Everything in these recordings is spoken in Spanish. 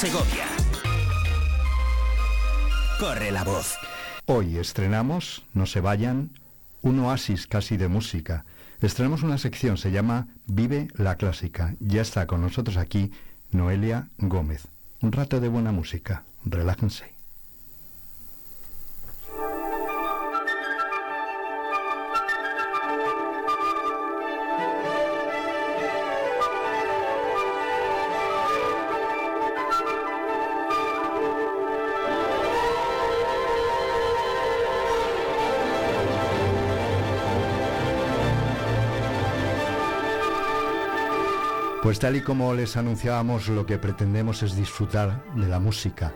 Segovia. Corre la voz. Hoy estrenamos, no se vayan, un oasis casi de música. Estrenamos una sección, se llama Vive la Clásica. Ya está con nosotros aquí Noelia Gómez. Un rato de buena música. Relájense. Pues tal y como les anunciábamos, lo que pretendemos es disfrutar de la música.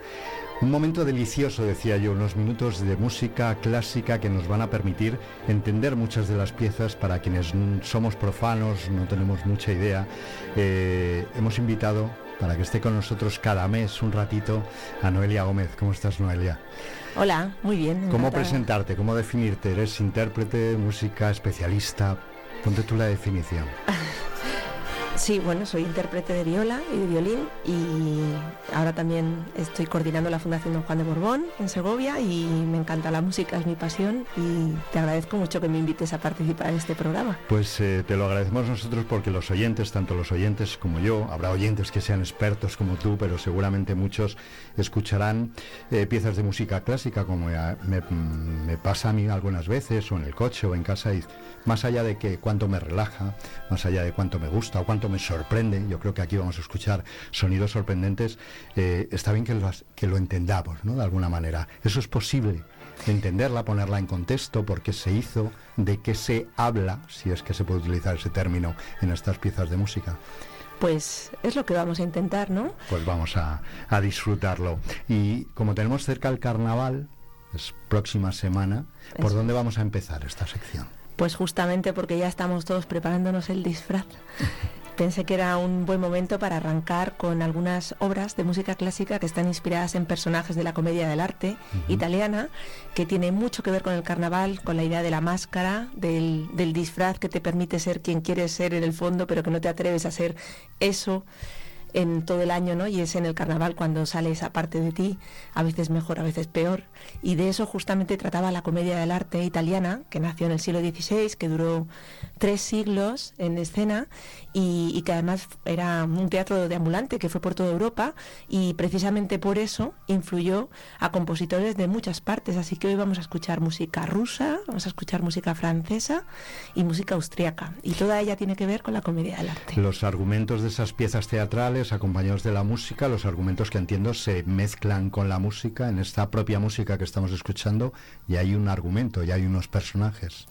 Un momento delicioso, decía yo, unos minutos de música clásica que nos van a permitir entender muchas de las piezas para quienes somos profanos, no tenemos mucha idea. Eh, hemos invitado para que esté con nosotros cada mes un ratito a Noelia Gómez. ¿Cómo estás, Noelia? Hola, muy bien. ¿Cómo presentarte? ¿Cómo definirte? ¿Eres intérprete, música, especialista? Ponte tú la definición. Sí, bueno, soy intérprete de viola y de violín y ahora también estoy coordinando la Fundación Don Juan de Borbón en Segovia y me encanta la música, es mi pasión y te agradezco mucho que me invites a participar en este programa. Pues eh, te lo agradecemos nosotros porque los oyentes, tanto los oyentes como yo, habrá oyentes que sean expertos como tú, pero seguramente muchos escucharán eh, piezas de música clásica como me, pasa a mí algunas veces o en el coche o en casa y más allá de que cuánto me relaja, más allá de cuánto me gusta o cuánto me sorprende, yo creo que aquí vamos a escuchar sonidos sorprendentes, eh, está bien que lo, que lo entendamos, ¿no? De alguna manera. Eso es posible, entenderla, ponerla en contexto, por qué se hizo, de qué se habla, si es que se puede utilizar ese término en estas piezas de música. Pues es lo que vamos a intentar, ¿no? Pues vamos a, a disfrutarlo. Y como tenemos cerca el carnaval, es próxima semana, ¿por dónde vamos a empezar esta sección? Pues justamente porque ya estamos todos preparándonos el disfraz. pensé que era un buen momento para arrancar con algunas obras de música clásica que están inspiradas en personajes de la comedia del arte italiana, que tiene mucho que ver con el carnaval, con la idea de la máscara, del, del disfraz que te permite ser quien quieres ser en el fondo, pero que no te atreves a ser eso en todo el año, ¿no? Y es en el carnaval cuando sale esa parte de ti, a veces mejor, a veces peor. Y de eso justamente trataba la comedia del arte italiana, que nació en el siglo XVI, que duró tres siglos en escena y, que además era un teatro de ambulante que fue por toda Europa y precisamente por eso influyó a compositores de muchas partes. Así que hoy vamos a escuchar música rusa, vamos a escuchar música francesa y música austriaca. Y toda ella tiene que ver con la comedia del arte. Los argumentos de esas piezas teatrales acompañados de la música, los argumentos que entiendo se mezclan con la música, en esta propia música que estamos escuchando, y hay un argumento, y hay unos personajes.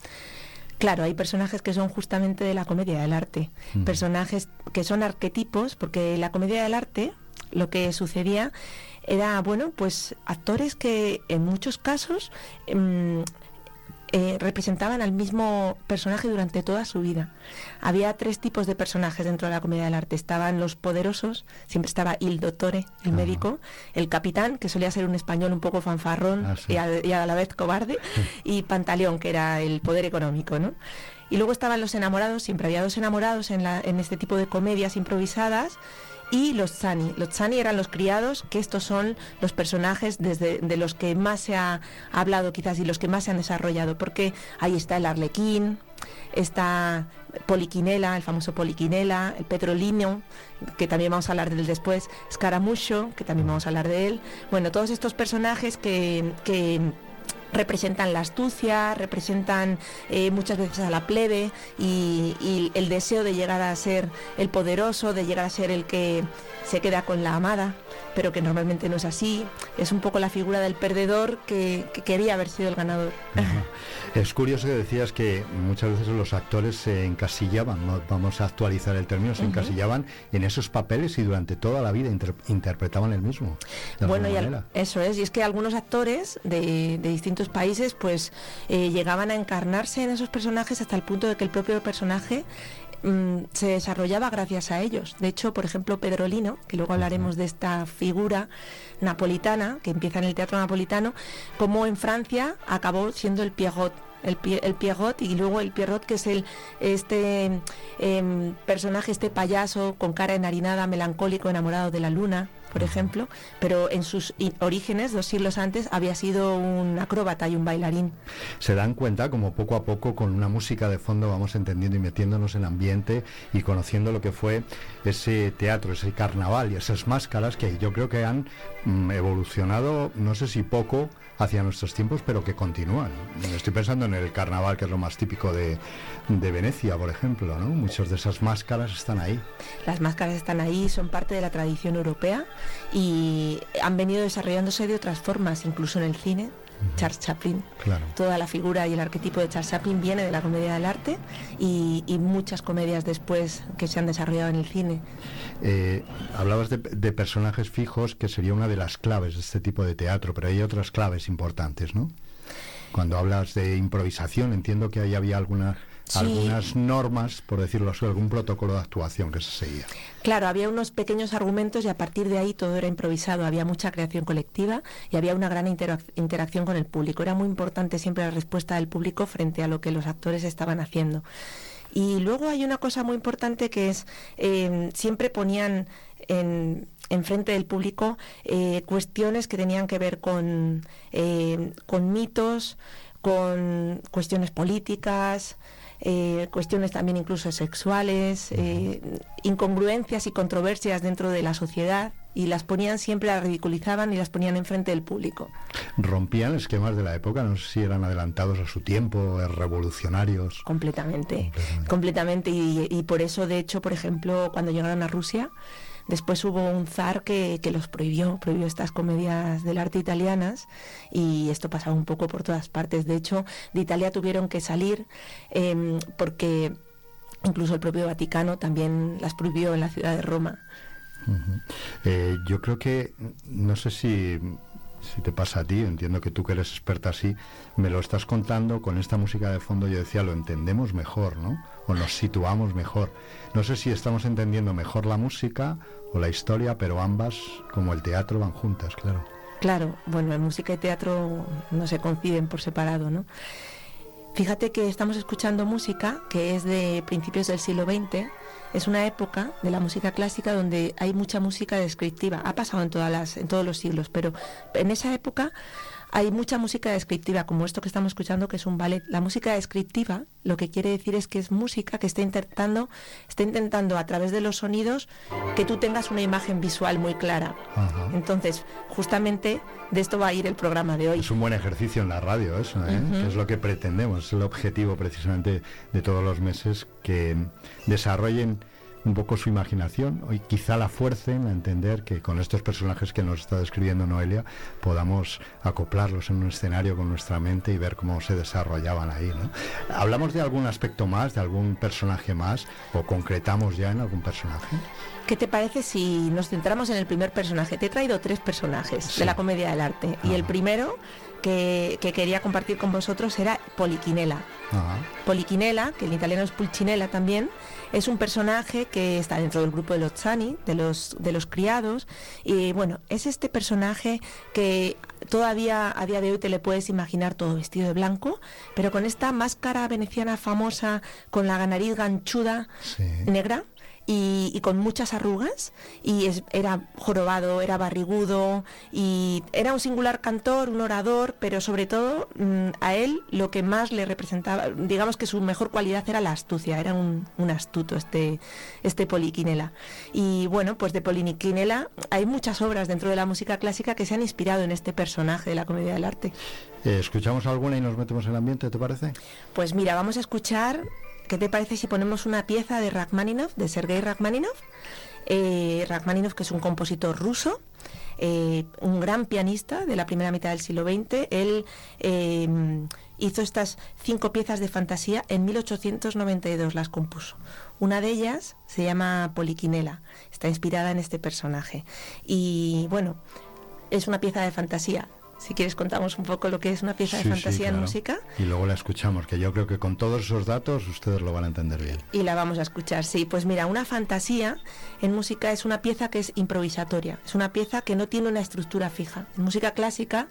Claro, hay personajes que son justamente de la comedia del arte, personajes que son arquetipos, porque la comedia del arte lo que sucedía era, bueno, pues actores que en muchos casos em, eh, representaban al mismo personaje durante toda su vida. Había tres tipos de personajes dentro de la comedia del arte. Estaban los poderosos, siempre estaba il dottore, el médico, el capitán, que solía ser un español un poco fanfarrón ah, y, a, la vez cobarde, y Pantaleón, que era el poder económico, ¿no? Y luego estaban los enamorados, siempre había dos enamorados en, la, en este tipo de comedias improvisadas y los Tsani. Los Tsani eran los criados, que estos son los personajes desde, de los que más se ha hablado quizás y los que más se han desarrollado, porque ahí está el Arlequín, está Poliquinela, el famoso Poliquinela, el Petrolino, que también vamos a hablar de él después, Scaramucho, que también vamos a hablar de él. Bueno, todos estos personajes que, que representan la astucia, representan eh, muchas veces a la plebe y, y, el deseo de llegar a ser el poderoso, de llegar a ser el que se queda con la amada pero que normalmente no es así. Es un poco la figura del perdedor que, quería haber sido el ganador. Es curioso que decías que muchas veces los actores se encasillaban, vamos a actualizar el término, se encasillaban en esos papeles y durante toda la vida interpretaban el mismo. Bueno, y eso es, y es que algunos actores de, distintos países pues eh, llegaban a encarnarse en esos personajes hasta el punto de que el propio personaje Mm, se desarrollaba gracias a ellos. De hecho, por ejemplo, Pedrolino, que luego hablaremos de esta figura napolitana que empieza en el teatro napolitano, como en Francia acabó siendo el Pierrot. El, el Pierrot y luego el Pierrot que es el este em, personaje este payaso con cara enharinada melancólico enamorado de la luna por ejemplo, pero en sus orígenes, dos siglos antes, había sido un acróbata y un bailarín. Se dan cuenta como poco a poco con una música de fondo vamos entendiendo y metiéndonos en ambiente y conociendo lo que fue ese teatro, ese carnaval y esas máscaras que yo creo que han mm, evolucionado, no sé si poco, hacia nuestros tiempos, pero que continúan. Estoy pensando en el carnaval, que es lo más típico de, de Venecia, por ejemplo, ¿no? Muchas de esas máscaras están ahí. Las máscaras están ahí, son parte de la tradición europea y han venido desarrollándose de otras formas, incluso en el cine. Charles Chaplin. Toda la figura y el arquetipo de Charles Chaplin viene de la comedia del arte y, muchas comedias después que se han desarrollado en el cine. Eh, hablabas de, de, personajes fijos que sería una de las claves de este tipo de teatro, pero hay otras claves importantes, ¿no? Cuando hablas de improvisación, entiendo que ahí había alguna algunas normas, por decirlo así, algún protocolo de actuación que se seguía. Claro, había unos pequeños argumentos y a partir de ahí todo era improvisado, había mucha creación colectiva y había una gran interacción con el público. Era muy importante siempre la respuesta del público frente a lo que los actores estaban haciendo. Y luego hay una cosa muy importante que es, eh, siempre ponían en, frente del público eh, cuestiones que tenían que ver con, eh, con mitos, con cuestiones políticas, eh, cuestiones también incluso sexuales, eh, incongruencias y controversias dentro de la sociedad y las ponían siempre, las ridiculizaban y las ponían enfrente del público. Rompían esquemas de la época, no sé si eran adelantados a su tiempo, revolucionarios. Completamente, completamente, y, y por eso de hecho, por ejemplo, cuando llegaron a Rusia, Después hubo un zar que, los prohibió, prohibió estas comedias del arte italianas y esto pasaba un poco por todas partes. De hecho, de Italia tuvieron que salir em, porque incluso el propio Vaticano también las prohibió en la ciudad de Roma. Eh, yo creo que, no sé si si te pasa a ti, entiendo que tú que eres experta así, me lo estás contando con esta música de fondo, yo decía, lo entendemos mejor, ¿no? O nos situamos mejor. No sé si estamos entendiendo mejor la música o la historia, pero ambas, como el teatro, van juntas, claro. Claro, bueno, música y teatro no se conciben por separado, ¿no? Fíjate que estamos escuchando música que es de principios del siglo XX. Es una época de la música clásica donde hay mucha música descriptiva. Ha pasado en, todas las, en todos los siglos, pero en esa época hay mucha música descriptiva, como esto que estamos escuchando, que es un ballet. La música descriptiva lo que quiere decir es que es música que está intentando, está intentando a través de los sonidos que tú tengas una imagen visual muy clara. Entonces, justamente de esto va a ir el programa de hoy. Es un buen ejercicio en la radio eso, ¿eh? que es lo que pretendemos, es el objetivo precisamente de todos los meses que desarrollen un poco su imaginación y quizá la fuercen a entender que con estos personajes que nos está describiendo Noelia podamos acoplarlos en un escenario con nuestra mente y ver cómo se desarrollaban ahí. ¿Hablamos de algún aspecto más, de algún personaje más o concretamos ya en algún personaje? ¿Qué te parece si nos centramos en el primer personaje? Te he traído tres personajes de la comedia del arte y el primero que, quería compartir con vosotros era Poliquinela. Poliquinela, que en italiano es Pulcinella también, es un personaje que está dentro del grupo de los Chani, de los, de los criados, y bueno, es este personaje que todavía a día de hoy te le puedes imaginar todo vestido de blanco, pero con esta máscara veneciana famosa, con la nariz ganchuda negra, y, con muchas arrugas y era jorobado, era barrigudo y era un singular cantor, un orador, pero sobre todo mm, a él lo que más le representaba, digamos que su mejor cualidad era la astucia, era un, astuto este, este Poliquinela. Y bueno, pues de Poliquinela hay muchas obras dentro de la música clásica que se han inspirado en este personaje de la comedia del arte. Eh, ¿Escuchamos alguna y nos metemos en el ambiente, te parece? Pues mira, vamos a escuchar ¿Qué te parece si ponemos una pieza de Rachmaninoff, de Sergei Rachmaninoff? Eh, Rachmaninoff, que es un compositor ruso, eh, un gran pianista de la primera mitad del siglo XX. Él eh, hizo estas cinco piezas de fantasía en 1892, las compuso. Una de ellas se llama Poliquinela, está inspirada en este personaje. Y bueno, es una pieza de fantasía si quieres contamos un poco lo que es una pieza de fantasía en música. Y luego la escuchamos, que yo creo que con todos esos datos ustedes lo van a entender bien. Y la vamos a escuchar, sí. Pues mira, una fantasía en música es una pieza que es improvisatoria, es una pieza que no tiene una estructura fija. En música clásica,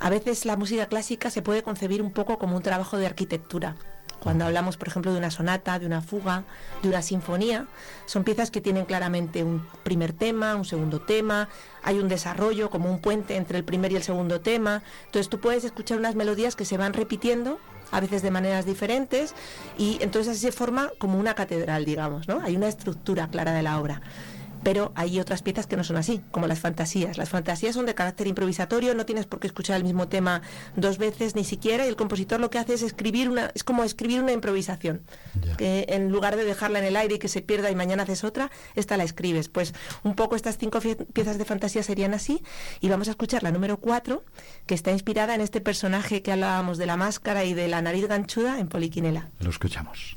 a veces la música clásica se puede concebir un poco como un trabajo de arquitectura Cuando hablamos, por ejemplo, de una sonata, de una fuga, de una sinfonía, son piezas que tienen claramente un primer tema, un segundo tema, hay un desarrollo como un puente entre el primer y el segundo tema. Entonces tú puedes escuchar unas melodías que se van repitiendo a veces de maneras diferentes y entonces así se forma como una catedral, digamos, ¿no? Hay una estructura clara de la obra pero hay otras piezas que no son así, como las fantasías. Las fantasías son de carácter improvisatorio, no tienes por qué escuchar el mismo tema dos veces ni siquiera, y el compositor lo que hace es escribir una, es como escribir una improvisación. En lugar de dejarla en el aire y que se pierda y mañana haces otra, esta la escribes. Pues un poco estas cinco piezas de fantasía serían así, y vamos a escuchar la número cuatro, que está inspirada en este personaje que hablábamos de la máscara y de la nariz ganchuda en Poliquinela. Lo escuchamos.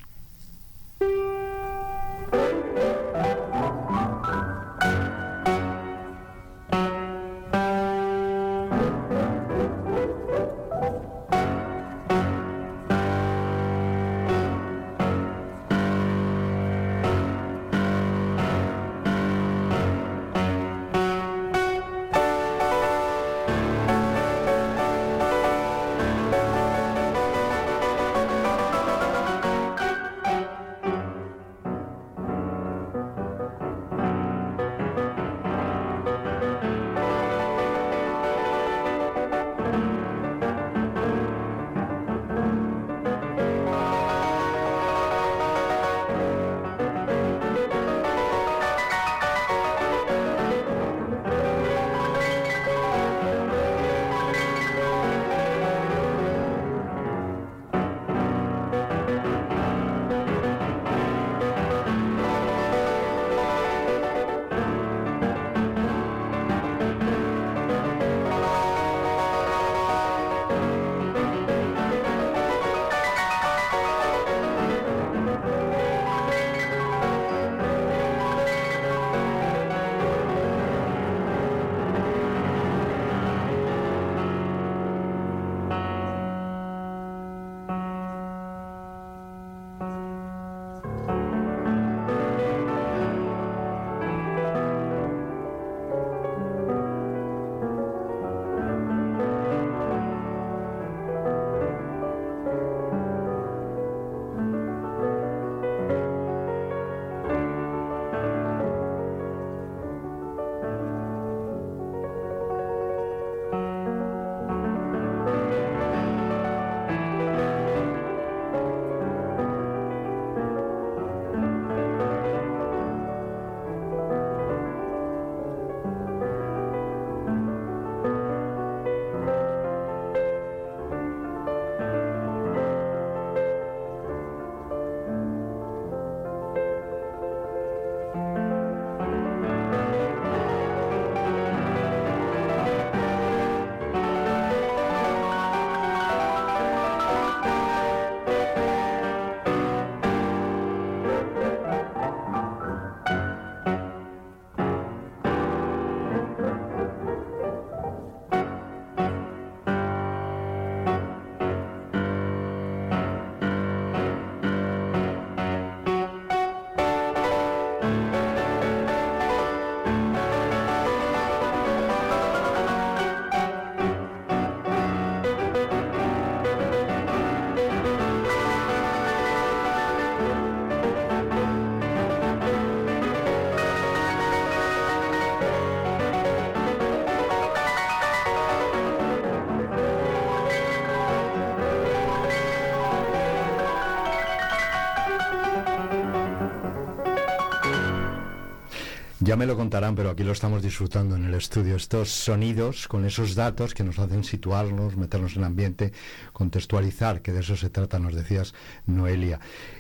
Ya me lo contarán, pero aquí lo estamos disfrutando en el estudio. Estos sonidos con esos datos que nos hacen situarnos, meternos en el ambiente, contextualizar, que de eso se trata, nos decías, Noelia.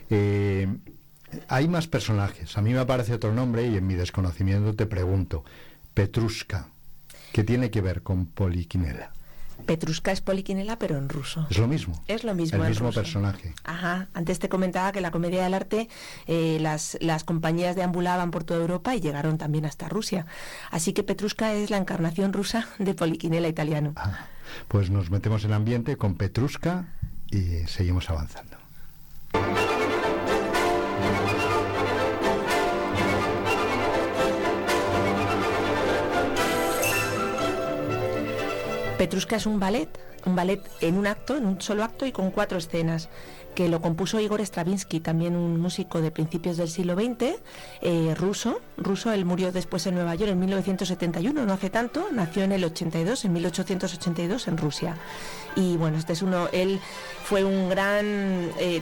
Eh, hay más personajes. A mí me aparece otro nombre y en mi desconocimiento te pregunto, Petruska, ¿qué tiene que ver con Poliquinela? Petruska es poliquinela, pero en ruso. Es lo mismo. Es lo mismo. El mismo personaje. Ajá. Antes te comentaba que la comedia del arte, eh, las, las compañías deambulaban por toda Europa y llegaron también hasta Rusia. Así que Petruska es la encarnación rusa de poliquinela italiano. Ah, pues nos metemos en ambiente con Petruska y seguimos avanzando. Petruska es un ballet, un ballet en un acto, en un solo acto y con cuatro escenas. que lo compuso Igor Stravinsky, también un músico de principios del siglo XX, eh, ruso. Ruso, él murió después en Nueva York en 1971, no hace tanto, nació en el 82, en 1882 en Rusia. Y bueno, este es uno, él fue un gran, eh,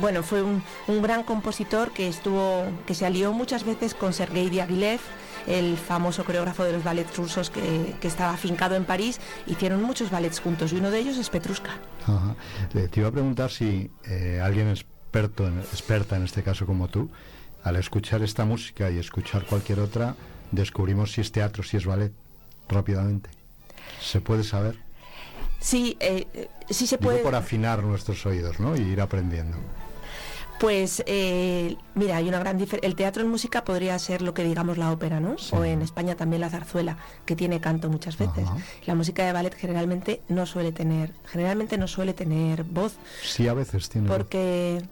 bueno, fue un, un, gran compositor que estuvo, que se alió muchas veces con Sergei Diaghilev el famoso coreógrafo de los ballets rusos que, estaba afincado en París, hicieron muchos ballets juntos y uno de ellos es Petrushka. Te iba a preguntar si eh, alguien experto, experta en este caso como tú, al escuchar esta música y escuchar cualquier otra, descubrimos si es teatro, si es ballet, rápidamente. ¿Se puede saber? Sí, eh, sí se puede. por afinar nuestros oídos, ¿no? Y ir aprendiendo. Pues eh, mira, hay una gran diferencia. El teatro en música podría ser lo que digamos la ópera, ¿no? O en España también la zarzuela, que tiene canto muchas veces. La música de ballet generalmente no suele tener, generalmente no suele tener voz. Sí, a veces tiene. Porque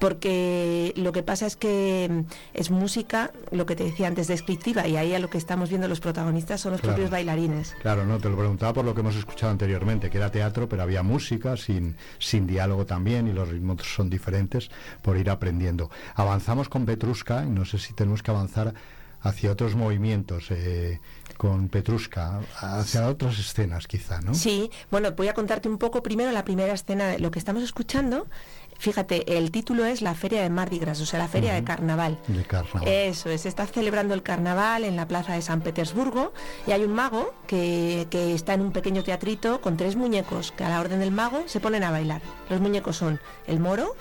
porque lo que pasa es que mm, es música, lo que te decía antes, descriptiva, y ahí a lo que estamos viendo los protagonistas son los propios bailarines. Claro, no, te lo preguntaba por lo que hemos escuchado anteriormente, que era teatro, pero había música sin, sin diálogo también, y los ritmos son diferentes, por ir aprendiendo. Avanzamos con Petruska, y no sé si tenemos que avanzar hacia otros movimientos eh, con Petruska, hacia otras escenas quizá, ¿no? Sí, bueno, voy a contarte un poco primero la primera escena, lo que estamos escuchando Fíjate, el título es la Feria de Mardi Gras, o sea, la Feria de Carnaval. De carnaval. Eso es, está celebrando el carnaval en la plaza de San Petersburgo y hay un mago que, que está en un pequeño teatrito con tres muñecos que a la orden del mago se ponen a bailar. Los muñecos son el moro,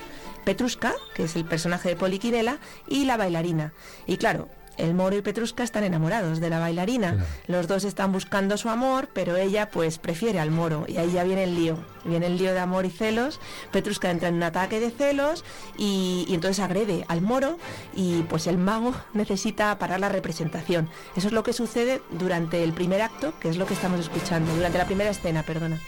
Petruska, que es el personaje de Poliquinela, y la bailarina. Y claro, el moro y Petruska están enamorados de la bailarina. Los dos están buscando su amor, pero ella pues prefiere al moro y ahí ya viene el lío. Viene el lío de amor y celos. Petruska entra en un ataque de celos y, y entonces agrede al moro y pues el mago necesita parar la representación. Eso es lo que sucede durante el primer acto, que es lo que estamos escuchando, durante la primera escena, perdona.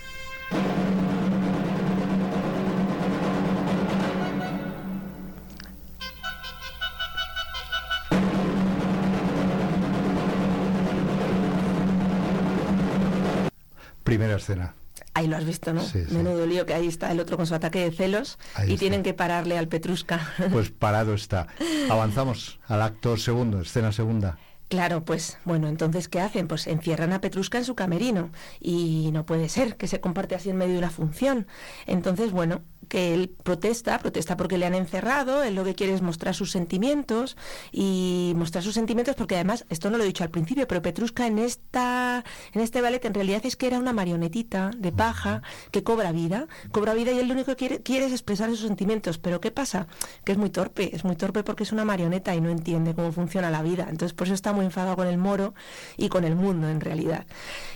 Primera escena. Ahí lo has visto, ¿no? Menudo lío que ahí está el otro con su ataque de celos y tienen que pararle al Petruska. Pues parado está. Avanzamos al acto segundo, escena segunda. Claro, pues bueno, entonces ¿qué hacen? Pues encierran a Petruska en su camerino y no puede ser que se comparte así en medio de una función. Entonces, bueno, que él protesta, protesta porque le han encerrado, él lo que quiere es mostrar sus sentimientos y mostrar sus sentimientos porque además, esto no lo he dicho al principio, pero Petruska en esta en este ballet en realidad es que era una marionetita de paja que cobra vida, cobra vida y él lo único que quiere, quiere es expresar sus sentimientos, pero ¿qué pasa? Que es muy torpe, es muy torpe porque es una marioneta y no entiende cómo funciona la vida, entonces por eso está muy enfadado con el moro y con el mundo en realidad.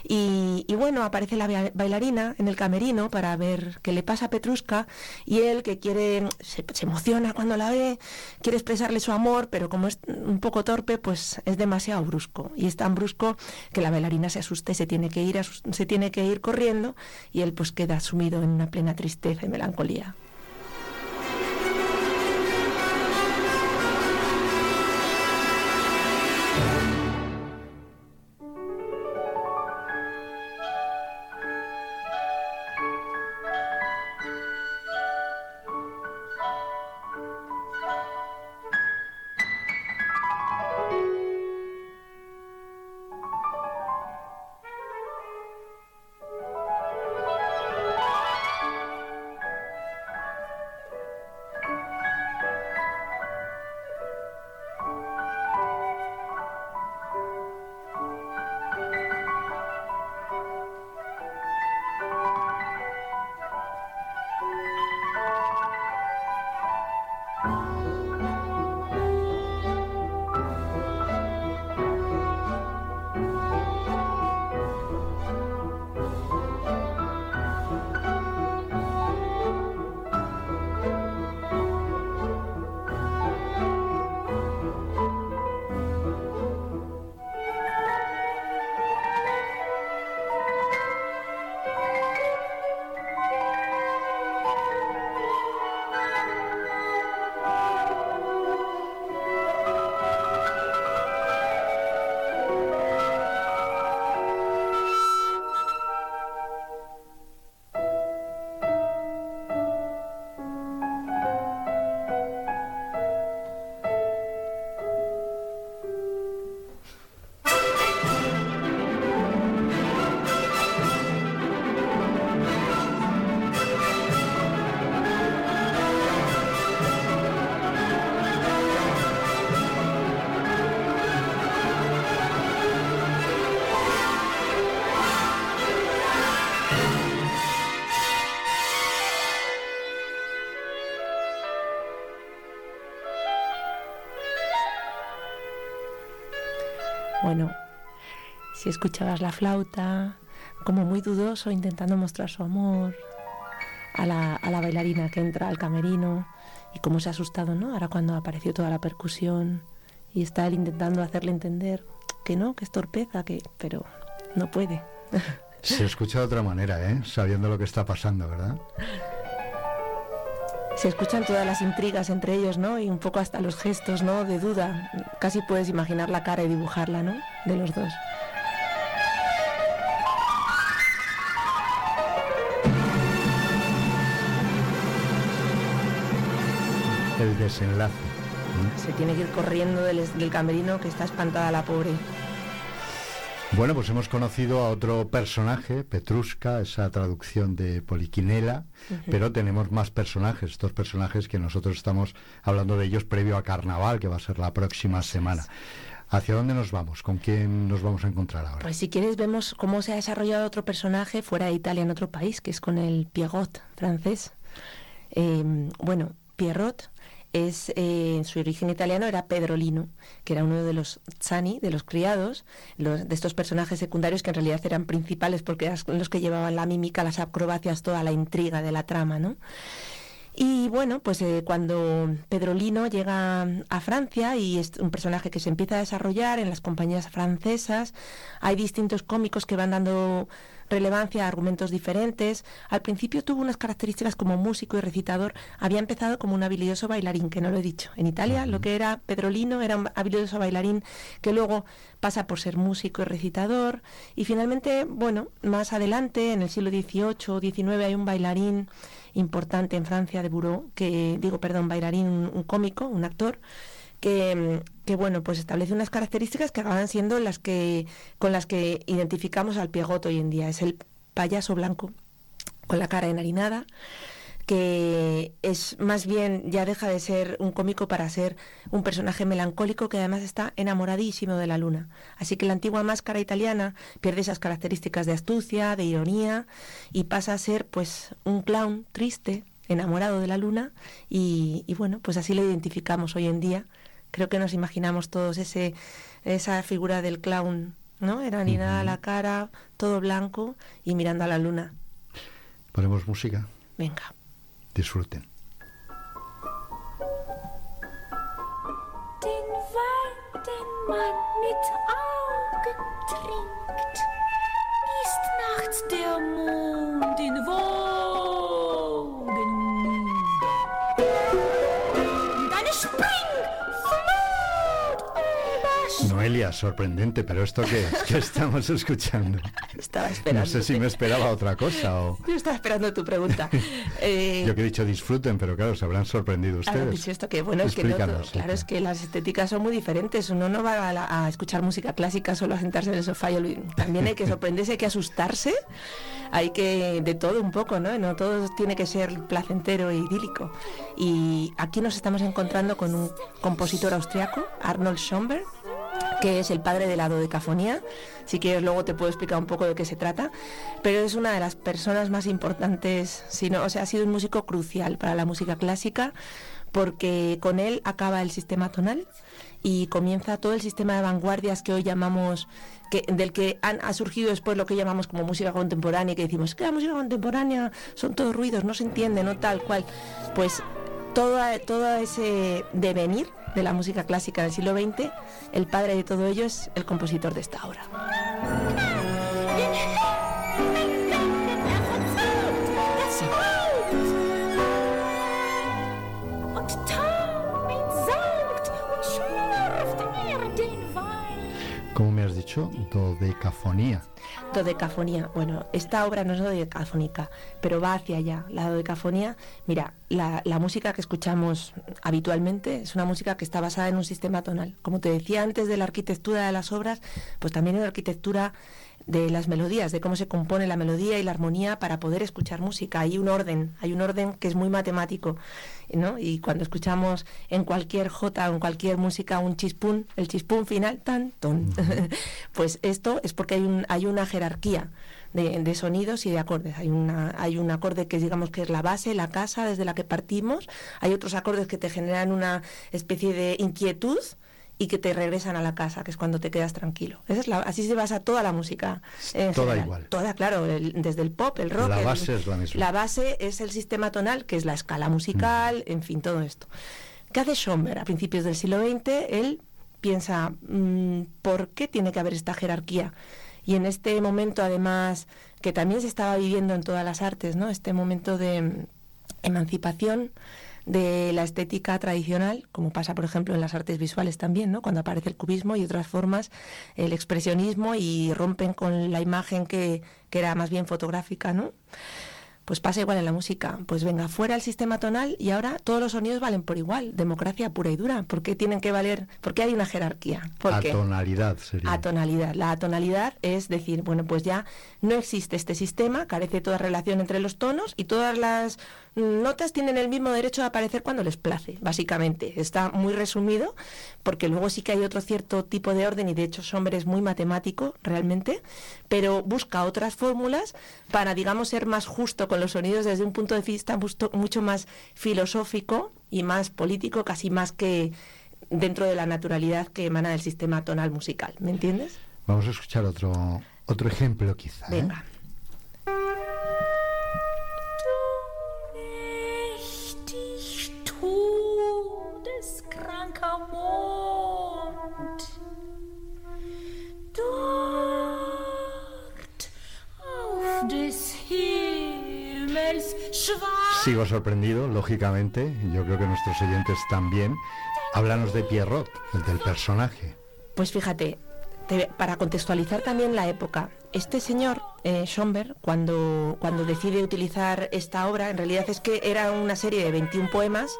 Y, bueno, aparece la bailarina en el camerino para ver qué le pasa a Petruska y él que quiere, se, emociona cuando la ve, quiere expresarle su amor, pero como es un poco torpe, pues es demasiado brusco. Y es tan brusco que la bailarina se asusta y se tiene que ir, se tiene que ir corriendo y él pues queda sumido en una plena tristeza y melancolía. Si escuchabas la flauta, como muy dudoso, intentando mostrar su amor a la, a la bailarina que entra al camerino y cómo se ha asustado, ¿no? Ahora cuando apareció toda la percusión y está él intentando hacerle entender que no, que es torpeza, que, pero no puede. Se escucha de otra manera, ¿eh? Sabiendo lo que está pasando, ¿verdad? Se escuchan todas las intrigas entre ellos, ¿no? Y un poco hasta los gestos, ¿no? De duda. Casi puedes imaginar la cara y dibujarla, ¿no? De los dos. El desenlace. Se tiene que ir corriendo del, del camerino que está espantada la pobre. Bueno, pues hemos conocido a otro personaje, Petruska, esa traducción de Poliquinela, pero tenemos más personajes, estos personajes que nosotros estamos hablando de ellos previo a Carnaval, que va a ser la próxima semana. ¿Hacia dónde nos vamos? ¿Con quién nos vamos a encontrar ahora? Pues si quieres vemos cómo se ha desarrollado otro personaje fuera de Italia en otro país, que es con el Pierrot francés. Eh, bueno, Pierrot es eh, su origen italiano era Pedrolino, que era uno de los Zani, de los criados, de estos personajes secundarios que en realidad eran principales porque eran los que llevaban la mímica, las acrobacias, toda la intriga de la trama, ¿no? Y bueno, pues eh, cuando Pedrolino llega a Francia y es un personaje que se empieza a desarrollar en las compañías francesas, hay distintos cómicos que van dando relevancia a argumentos diferentes. Al principio tuvo unas características como músico y recitador. Había empezado como un habilidoso bailarín, que no lo he dicho. En Italia lo que era Pedrolino era un habilidoso bailarín que luego pasa por ser músico y recitador. Y finalmente, bueno, más adelante, en el siglo XVIII o XIX, hay un bailarín importante en Francia de Bureau, que digo, perdón, bailarín, un cómico, un actor, que, bueno, pues establece unas características que acaban siendo las que con las que identificamos al Piegot hoy en día. Es el payaso blanco con la cara enharinada, que es más bien ya deja de ser un cómico para ser un personaje melancólico que además está enamoradísimo de la luna. Así que la antigua máscara italiana pierde esas características de astucia, de ironía y pasa a ser pues un clown triste, enamorado de la luna y, y bueno, pues así lo identificamos hoy en día creo que nos imaginamos todos ese, esa figura del clown, ¿no? Era ni nada la cara, todo blanco y mirando a la luna. Ponemos música. Venga. Disfruten. Noelia, sorprendente, pero esto qué ¿Qué estamos escuchando? Estaba esperando. No sé si me esperaba otra cosa o... Yo estaba esperando tu pregunta. Eh, Yo que he dicho disfruten, pero claro, se habrán sorprendido ustedes. esto que bueno, es que claro, es que las estéticas son muy diferentes. Uno no va a, escuchar música clásica solo a sentarse en el sofá. Y también hay que sorprenderse, hay que asustarse, hay que de todo un poco, ¿no? No todo tiene que ser placentero e idílico. Y aquí nos estamos encontrando con un compositor austriaco, Arnold Schoenberg que es el padre de la dodecafonía. Si quieres luego te puedo explicar un poco de qué se trata, pero es una de las personas más importantes, sino, o sea, ha sido un músico crucial para la música clásica porque con él acaba el sistema tonal y comienza todo el sistema de vanguardias que hoy llamamos que, del que han, ha surgido después lo que llamamos como música contemporánea, que decimos que la música contemporánea son todos ruidos, no se entiende, no tal cual. Pues todo, todo ese devenir de la música clásica del siglo XX, el padre de todo ello es el compositor de esta obra. ¿Cómo me has dicho? Dodecafonía. Dodecafonía. Bueno, esta obra no es dodecafónica, pero va hacia allá. La dodecafonía, mira, la, la, música que escuchamos habitualmente es una música que está basada en un sistema tonal. Como te decía antes de la arquitectura de las obras, pues también en la arquitectura de las melodías, de cómo se compone la melodía y la armonía para poder escuchar música. Hay un orden, hay un orden que es muy matemático, ¿no? Y cuando escuchamos en cualquier jota o en cualquier música un chispún, el chispún final, tan, ton, pues esto es porque hay, un, hay una jerarquía. De, de, sonidos y de acordes. Hay, una, hay un acorde que digamos que es la base, la casa desde la que partimos. Hay otros acordes que te generan una especie de inquietud y que te regresan a la casa, que es cuando te quedas tranquilo. Esa es la, así se basa toda la música. toda igual. Toda, claro, desde el pop, el rock. La base es la misma. La base es el sistema tonal, que es la escala musical, en fin, todo esto. ¿Qué hace Schomberg? A principios del siglo XX, él piensa, mm, ¿por qué tiene que haber esta jerarquía? Y en este momento, además, que también se estaba viviendo en todas las artes, ¿no? Este momento de mm, emancipación, de la estética tradicional, como pasa, por ejemplo, en las artes visuales también, ¿no? Cuando aparece el cubismo y otras formas, el expresionismo y rompen con la imagen que, que era más bien fotográfica, ¿no? Pues pasa igual en la música. Pues venga, fuera el sistema tonal y ahora todos los sonidos valen por igual. Democracia pura y dura. ¿Por qué tienen que valer? Porque hay una jerarquía. ¿Por Atonalidad sería. Atonalidad. La atonalidad es decir, bueno, pues ya no existe este sistema, carece toda relación entre los tonos y todas las notas tienen el mismo derecho a aparecer cuando les place, básicamente. Está muy resumido, porque luego sí que hay otro cierto tipo de orden y de hecho Sommer es muy matemático realmente, pero busca otras fórmulas para, digamos, ser más justo con los sonidos desde un punto de vista mucho más filosófico y más político, casi más que dentro de la naturalidad que emana del sistema tonal musical. ¿Me entiendes? Vamos a escuchar otro, otro ejemplo quizá. ¿eh? Sigo sorprendido, lógicamente, yo creo que nuestros oyentes también. Háblanos de Pierrot, el del personaje. Pues fíjate, para contextualizar también la época, este señor, eh, Schomberg, cuando, cuando decide utilizar esta obra, en realidad es que era una serie de 21 poemas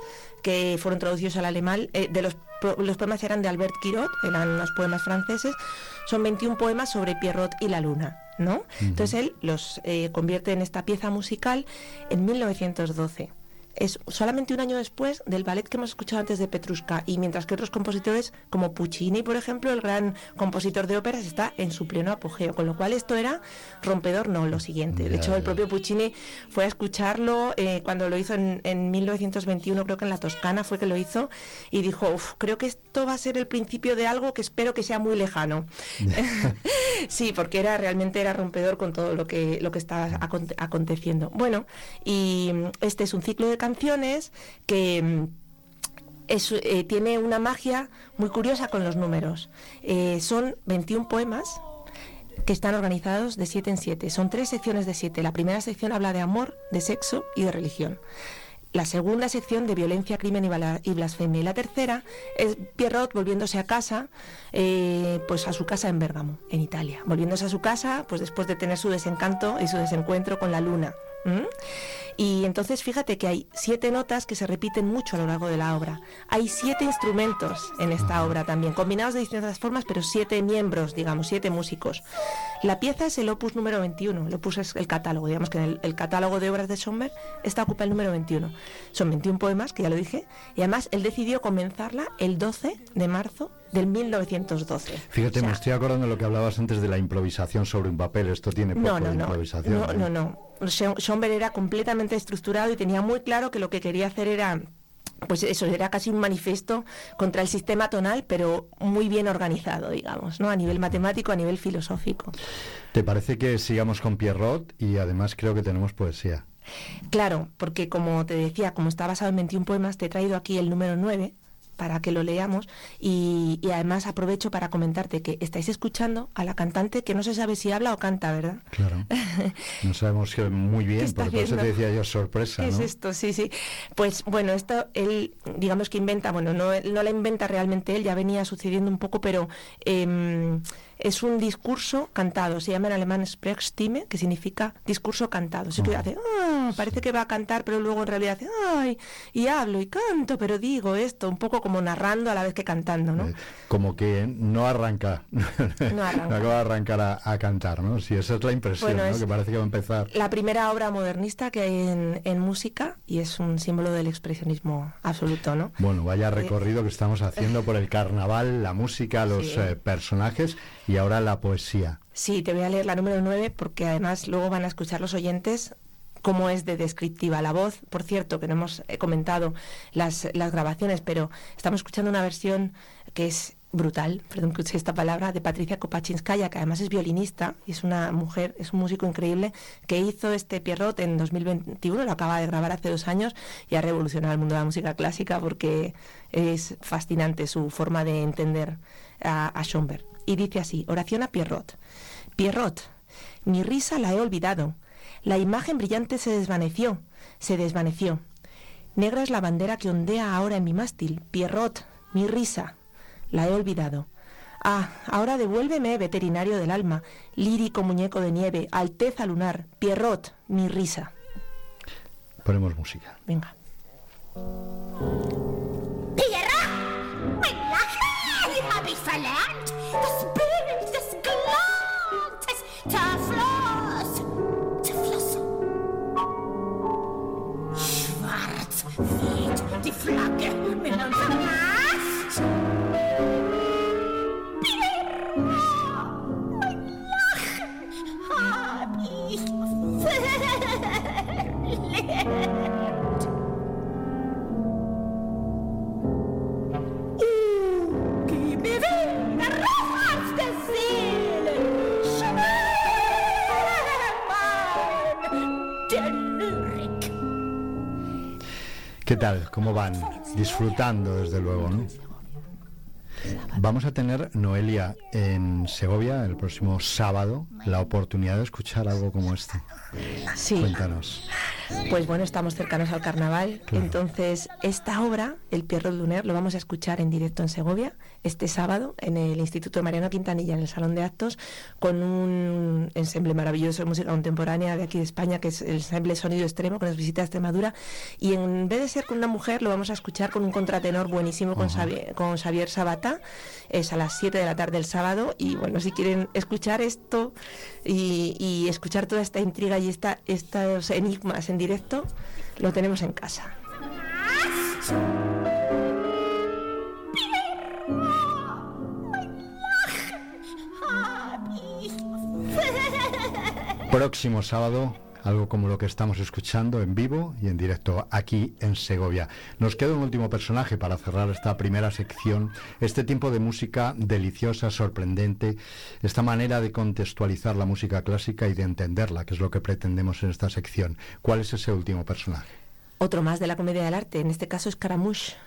que fueron traducidos al alemán. Eh, de los, los poemas eran de Albert Quirot, eran unos poemas franceses. Son 21 poemas sobre Pierrot y la luna. ¿no? Entonces él los eh, convierte en esta pieza musical en 1912 es solamente un año después del ballet que hemos escuchado antes de Petrushka y mientras que otros compositores como Puccini, por ejemplo, el gran compositor de óperas, está en su pleno apogeo, con lo cual esto era rompedor, no, lo siguiente. De hecho, el propio Puccini fue a escucharlo eh, cuando lo hizo en, 1921, creo que en la Toscana fue que lo hizo, y dijo, creo que esto va a ser el principio de algo que espero que sea muy lejano. sí, porque era realmente era rompedor con todo lo que, lo que estaba aconteciendo. Bueno, y este es un ciclo de canciones que mm, eh, tiene una magia muy curiosa con los números. Eh, son 21 poemas que están organizados de 7 en 7. Son tres secciones de 7. La primera sección habla de amor, de sexo y de religión. La segunda sección de violencia, crimen y blasfemia. Y la tercera es Pierrot volviéndose a casa, eh, pues a su casa en Bérgamo, en Italia. Volviéndose a su casa, pues después de tener su desencanto y su desencuentro con la luna. Y entonces fíjate que hay siete notas que se repiten mucho a lo largo de la obra. Hay siete instrumentos en esta obra también, combinados de distintas formas, pero siete miembros, digamos, siete músicos. La pieza es el opus número 21, el opus es el catálogo, digamos que en el, catálogo de obras de Schomberg esta ocupa el número 21. Son 21 poemas, que ya lo dije, y además él decidió comenzarla el 12 de marzo del 1912. Fíjate, me estoy acordando de lo que hablabas antes de la improvisación sobre un papel. Esto tiene poco no, no, de improvisación. No, no, no. Schomberg era completamente estructurado y tenía muy claro que lo que quería hacer era pues eso era casi un manifiesto contra el sistema tonal, pero muy bien organizado, digamos, ¿no? A nivel matemático, a nivel filosófico. ¿Te parece que sigamos con Pierrot y además creo que tenemos poesía? Claro, porque como te decía, como está basado en 21 poemas, te he traído aquí el número 9, para que lo leamos y, además aprovecho para comentarte que estáis escuchando a la cantante que no se sabe si habla o canta, ¿verdad? Claro. No sabemos muy bien, por eso te decía yo sorpresa. ¿Qué es esto? Sí, sí. Pues bueno, esto él, digamos que inventa, bueno, no, no la inventa realmente él, ya venía sucediendo un poco, pero... Eh, es un discurso cantado, se llama en alemán Sprechstimme, que significa discurso cantado. hace, ah, parece que va a cantar, pero luego en realidad hace, ay, y hablo y canto, pero digo esto, un poco como narrando a la vez que cantando, ¿no? Eh, como que no arranca, no arranca. acaba de arrancar a, cantar, ¿no? Sí, esa es la impresión, ¿no? que parece que va a empezar. La primera obra modernista que hay en, música y es un símbolo del expresionismo absoluto, ¿no? Bueno, vaya eh, recorrido que estamos haciendo por el carnaval, la música, los eh, personajes y ahora la poesía. Sí, te voy a leer la número 9 porque además luego van a escuchar los oyentes cómo es de descriptiva la voz. Por cierto, que no hemos eh, comentado las, las grabaciones, pero estamos escuchando una versión que es brutal, perdón que use esta palabra, de Patricia Kopachinskaya, que además es violinista y es una mujer, es un músico increíble, que hizo este Pierrot en 2021, lo acaba de grabar hace dos años y ha revolucionado el mundo de la música clásica porque es fascinante su forma de entender a, a. Y dice así, oración a Pierrot. Pierrot, mi risa la he olvidado. La imagen brillante se desvaneció, se desvaneció. Negra es la bandera que ondea ahora en mi mástil. Pierrot, mi risa, la he olvidado. Ah, ahora devuélveme, veterinario del alma, lírico muñeco de nieve, alteza lunar, Pierrot, mi risa. Ponemos música. Venga. slack, me non ¿Qué tal? ¿Cómo van? Disfrutando, desde luego, ¿no? Vamos a tener, Noelia, en Segovia el próximo sábado la oportunidad de escuchar algo como este. Sí. Cuéntanos. Pues bueno, estamos cercanos al carnaval, Claro. entonces esta obra, El Pierrot Luner, lo vamos a escuchar en directo en Segovia este sábado en el Instituto Mariano Quintanilla, en el Salón de Actos, con un ensemble maravilloso de música contemporánea de aquí de España, que es el ensemble Sonido Extremo, que nos visita a Extremadura, y en vez de ser con una mujer, lo vamos a escuchar con un contratenor buenísimo con, Xavier, con Xavier Sabata, es a las 7 de la tarde el sábado, y bueno, si quieren escuchar esto y, y escuchar toda esta intriga y esta, estos enigmas en directo, lo tenemos en casa. Próximo sábado, algo como lo que estamos escuchando en vivo y en directo aquí en Segovia. Nos queda un último personaje para cerrar esta primera sección, este tiempo de música deliciosa, sorprendente, esta manera de contextualizar la música clásica y de entenderla, que es lo que pretendemos en esta sección. ¿Cuál es ese último personaje? Otro más de la comedia del arte, en este caso es Caramouche.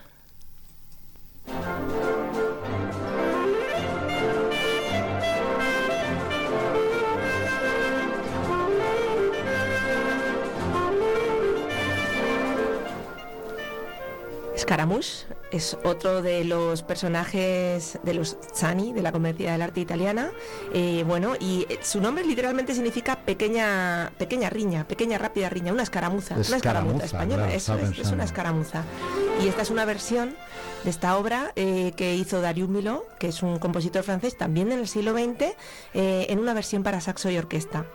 Scaramouche es otro de los personajes de los Zani, de la comedia del arte italiana. Eh, bueno, y eh, su nombre literalmente significa pequeña, pequeña riña, pequeña rápida riña, una escaramuza. una Escaramuza, escaramuza española, claro, eso estaba es, una escaramuza. Y esta es una versión de esta obra eh, que hizo Darius Milhaud, que es un compositor francés también en el siglo XX, eh, en una versión para saxo y orquesta.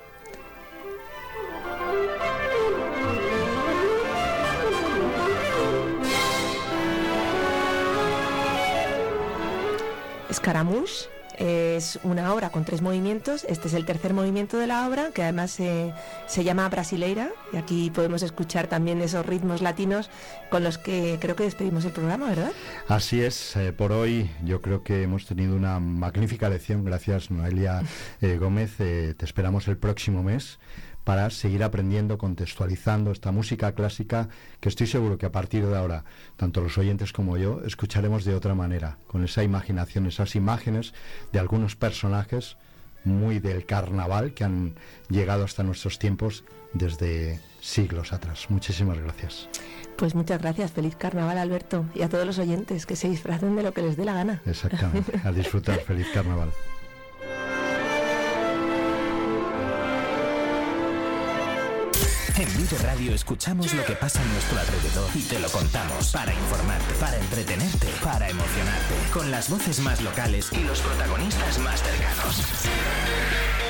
Scaramouche es una obra con tres movimientos. Este es el tercer movimiento de la obra, que además eh, se llama Brasileira. Y aquí podemos escuchar también esos ritmos latinos con los que creo que despedimos el programa, ¿verdad? Así es, eh, por hoy yo creo que hemos tenido una magnífica lección. Gracias, Noelia eh, Gómez. Eh, te esperamos el próximo mes para seguir aprendiendo, contextualizando esta música clásica que estoy seguro que a partir de ahora, tanto los oyentes como yo, escucharemos de otra manera, con esa imaginación, esas imágenes de algunos personajes muy del carnaval que han llegado hasta nuestros tiempos desde siglos atrás. Muchísimas gracias. Pues muchas gracias. Feliz carnaval, Alberto. Y a todos los oyentes que se disfracen de lo que les dé la gana. Exactamente. A disfrutar. Feliz carnaval. En Vive Radio escuchamos lo que pasa a nuestro alrededor y te lo contamos para informarte, para entretenerte, para emocionarte, con las voces más locales y los protagonistas más cercanos.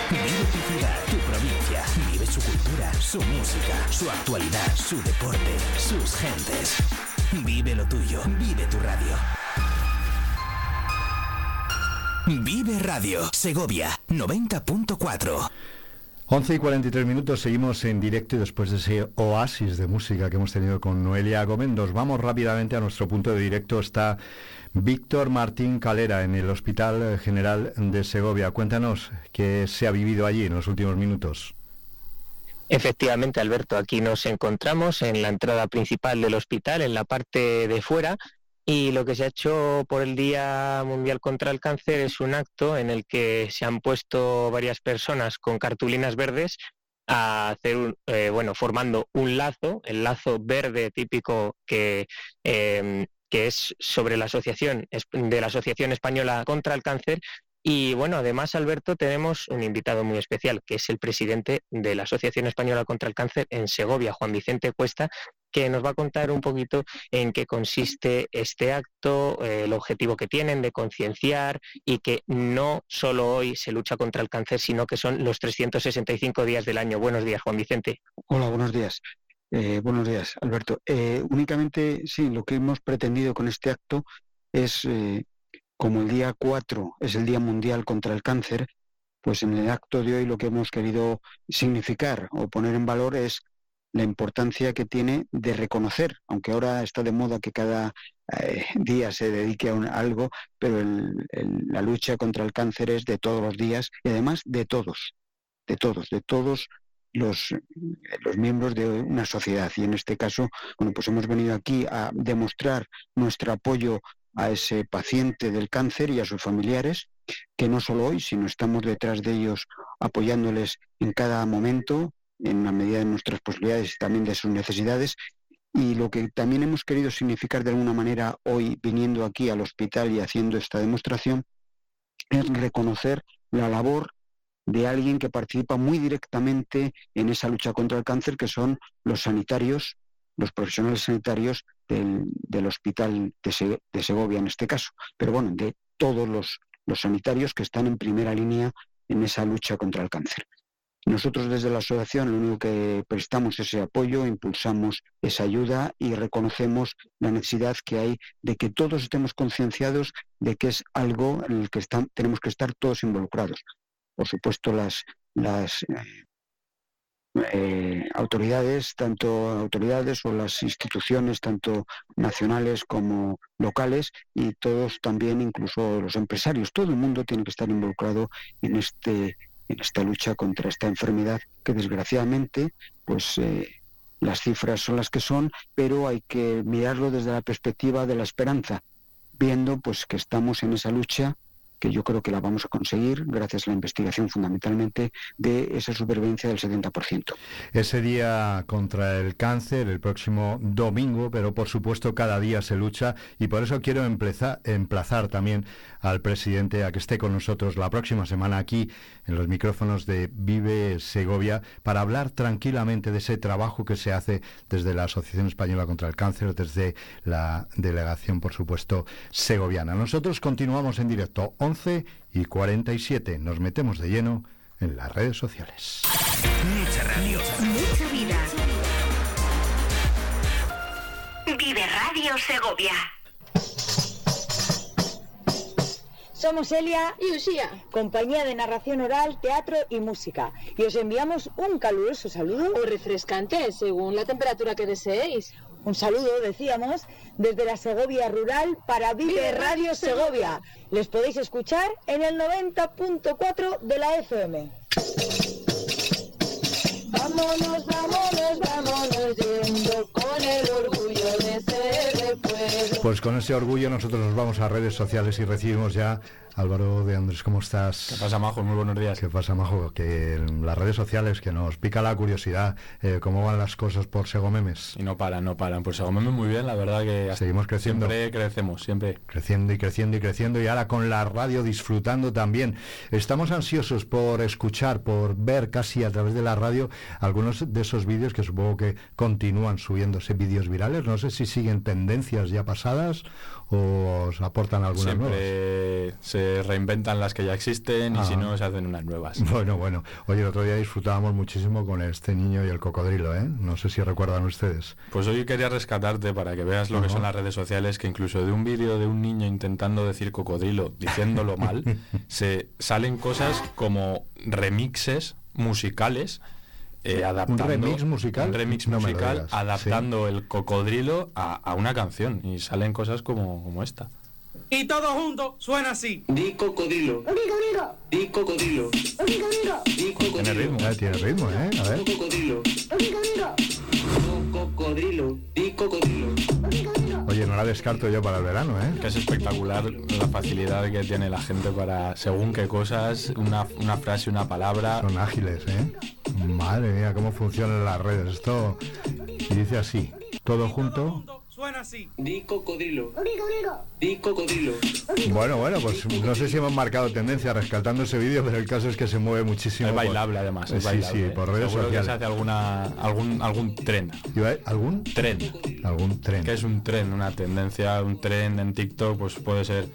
Vive tu ciudad, tu provincia, vive su cultura, su música, su actualidad, su deporte, sus gentes. Vive lo tuyo, vive tu radio. Vive Radio, Segovia 90.4. 11 y 43 minutos, seguimos en directo y después de ese oasis de música que hemos tenido con Noelia Gómez, vamos rápidamente a nuestro punto de directo. Está Víctor Martín Calera en el Hospital General de Segovia. Cuéntanos qué se ha vivido allí en los últimos minutos. Efectivamente, Alberto, aquí nos encontramos en la entrada principal del hospital, en la parte de fuera, y lo que se ha hecho por el Día Mundial contra el Cáncer es un acto en el que se han puesto varias personas con cartulinas verdes a hacer un, eh, bueno, formando un lazo, el lazo verde típico que, em, que es sobre la asociación de la Asociación Española contra el Cáncer. Y bueno, además, Alberto, tenemos un invitado muy especial, que es el presidente de la Asociación Española contra el Cáncer en Segovia, Juan Vicente Cuesta, que nos va a contar un poquito en qué consiste este acto, eh, el objetivo que tienen de concienciar y que no solo hoy se lucha contra el cáncer, sino que son los 365 días del año. Buenos días, Juan Vicente. Hola, buenos días. Eh, buenos días, Alberto. Eh, únicamente, sí, lo que hemos pretendido con este acto es, como el día 4 es el Día Mundial contra el Cáncer, pues en el acto de hoy lo que hemos querido significar o poner en valor es la importancia que tiene de reconocer, aunque ahora está de moda que cada eh, día se dedique a, algo, pero la lucha contra el cáncer es de todos los días y además de todos, de todos, de todos los, los miembros de una sociedad. Y en este caso, bueno, pues hemos venido aquí a demostrar nuestro apoyo a ese paciente del cáncer y a sus familiares, que no solo hoy, sino estamos detrás de ellos apoyándoles en cada momento, en la medida de nuestras posibilidades y también de sus necesidades. Y lo que también hemos querido significar de alguna manera hoy viniendo aquí al hospital y haciendo esta demostración es reconocer la labor de alguien que participa muy directamente en esa lucha contra el cáncer, que son los sanitarios, los profesionales sanitarios del, hospital de, de, Segovia en este caso, pero bueno, de todos los, los sanitarios que están en primera línea en esa lucha contra el cáncer. Nosotros desde la asociación lo único que prestamos ese apoyo, impulsamos esa ayuda y reconocemos la necesidad que hay de que todos estemos concienciados de que es algo en el que tenemos que estar todos involucrados. Por supuesto, las, las eh, eh, autoridades, tanto autoridades o las instituciones, tanto nacionales como locales, y todos también, incluso los empresarios, todo el mundo tiene que estar involucrado en este en esta lucha contra esta enfermedad que desgraciadamente pues eh, las cifras son las que son, pero hay que mirarlo desde la perspectiva de la esperanza, viendo pues que estamos en esa lucha que yo creo que la vamos a conseguir gracias a la investigación fundamentalmente de esa supervivencia del 70%. Ese día contra el cáncer, el próximo domingo, pero por supuesto cada día se lucha y por eso quiero emplazar, también al presidente a que esté con nosotros la próxima semana aquí en los micrófonos de Vive Segovia para hablar tranquilamente de ese trabajo que se hace desde la Asociación Española contra el Cáncer, desde la delegación, por supuesto, segoviana. Nosotros continuamos en directo y 47. Nos metemos de lleno en las redes sociales. Mucha radio. Mucha vida. Vive Radio Segovia. Somos Elia y Usía, compañía de narración oral, teatro y música. Y os enviamos un caluroso saludo. O refrescante, según la temperatura que deseéis. Un saludo, decíamos, desde la Segovia Rural para Vive Radio Segovia. Les podéis escuchar en el 90.4 de la FM. Vámonos, vámonos, vámonos yendo con el orgullo de ser pueblo. Pues con ese orgullo nosotros nos vamos a redes sociales y recibimos ya Álvaro de Andrés, ¿cómo estás? ¿Qué pasa, Majo? Muy buenos días. ¿Qué pasa, Majo? Que en las redes sociales, que nos pica la curiosidad, eh, ¿cómo van las cosas por Segomemes? Y no paran, no paran. Por Segomemes muy bien, la verdad que... Seguimos creciendo. Siempre crecemos, siempre. Creciendo y creciendo y creciendo y ahora con la radio disfrutando también. Estamos ansiosos por escuchar, por ver casi a través de la radio algunos de esos vídeos que supongo que continúan subiéndose vídeos virales. No sé si siguen tendencias ya pasadas o os aportan algunas Siempre se reinventan las que ya existen y si no se hacen unas nuevas. Bueno, bueno. Oye, el otro día disfrutábamos muchísimo con este niño y el cocodrilo, ¿eh? No sé si recuerdan ustedes. Pues hoy quería rescatarte para que veas lo que son las redes sociales, que incluso de un vídeo de un niño intentando decir cocodrilo, diciéndolo mal, se salen cosas como remixes musicales. Eh, adaptando, remix musical? un remix No musical digas, adaptando el cocodrilo a, a una canción y salen cosas como, como esta. Y todo junto suena así. Di cocodrilo. Di cocodrilo. Di Tiene cocodrilo. ritmo. Ah, tiene ritmo, ¿eh? A ver. Cocodrilo. Cocodrilo. Di cocodrilo. Oye, no la descarto yo para el verano, ¿eh? Que es espectacular la facilidad que tiene la gente para, según qué cosas, una, una frase, una palabra. Son ágiles, ¿eh? Madre mía, cómo funcionan las redes. Esto y dice así, todo junto. Suena así. Di cocodrilo. Di cocodrilo. Bueno, bueno, pues no sé si hemos marcado tendencia rescatando ese vídeo, pero el caso es que se mueve muchísimo. Es por- bailable además, es Sí, bailable. sí, ¿eh? por redes Seguro que se sociales. hace alguna, algún, algún tren. ¿Algún? Tren. Algún tren. que es un tren, una tendencia, un tren en TikTok, pues puede ser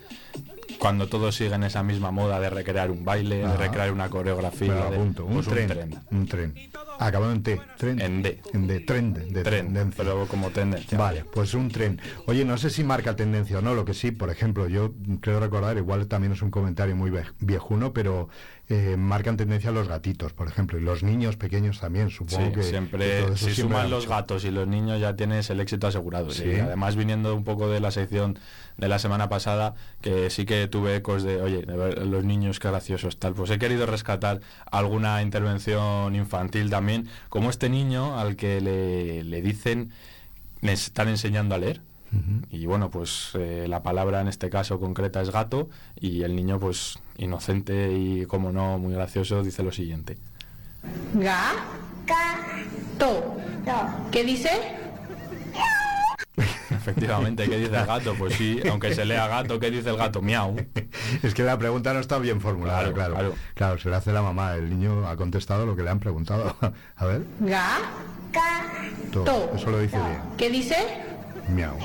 cuando todos siguen esa misma moda de recrear un baile, de recrear una coreografía. Lo de- apunto. Un, pues tren, un tren. Acabado en T. Tren. En D. En D. Tren. De Tren, tendencia. pero como tendencia. Vale, pues un tren. Oye, no sé si marca tendencia o no, lo que sí, por ejemplo, yo creo recordar, igual también es un comentario muy viejuno, pero eh, marcan tendencia los gatitos, por ejemplo, y los niños pequeños también, supongo Sí, que... siempre, si siempre suman los gatos y los niños ya tienes el éxito asegurado. Sí. Y además viniendo un poco de la sección de la semana pasada, que sí que tuve ecos de, oye, de ver los niños qué graciosos tal. Pues he querido rescatar alguna intervención infantil también, como este niño al que le, le dicen, le están enseñando a leer. Y bueno, pues eh, la palabra en este caso concreta es gato y el niño pues inocente y como no muy gracioso dice lo siguiente. Ga. To. ¿Qué dice? Efectivamente, ¿qué dice el gato? Pues sí, aunque se lea gato, ¿qué dice el gato? Miau. Es que la pregunta no está bien formulada, Claro, claro. Claro, claro. se le hace la mamá, el niño ha contestado lo que le han preguntado. A ver, Ga. to, To. eso lo dice bien. ¿Qué dice? Miau.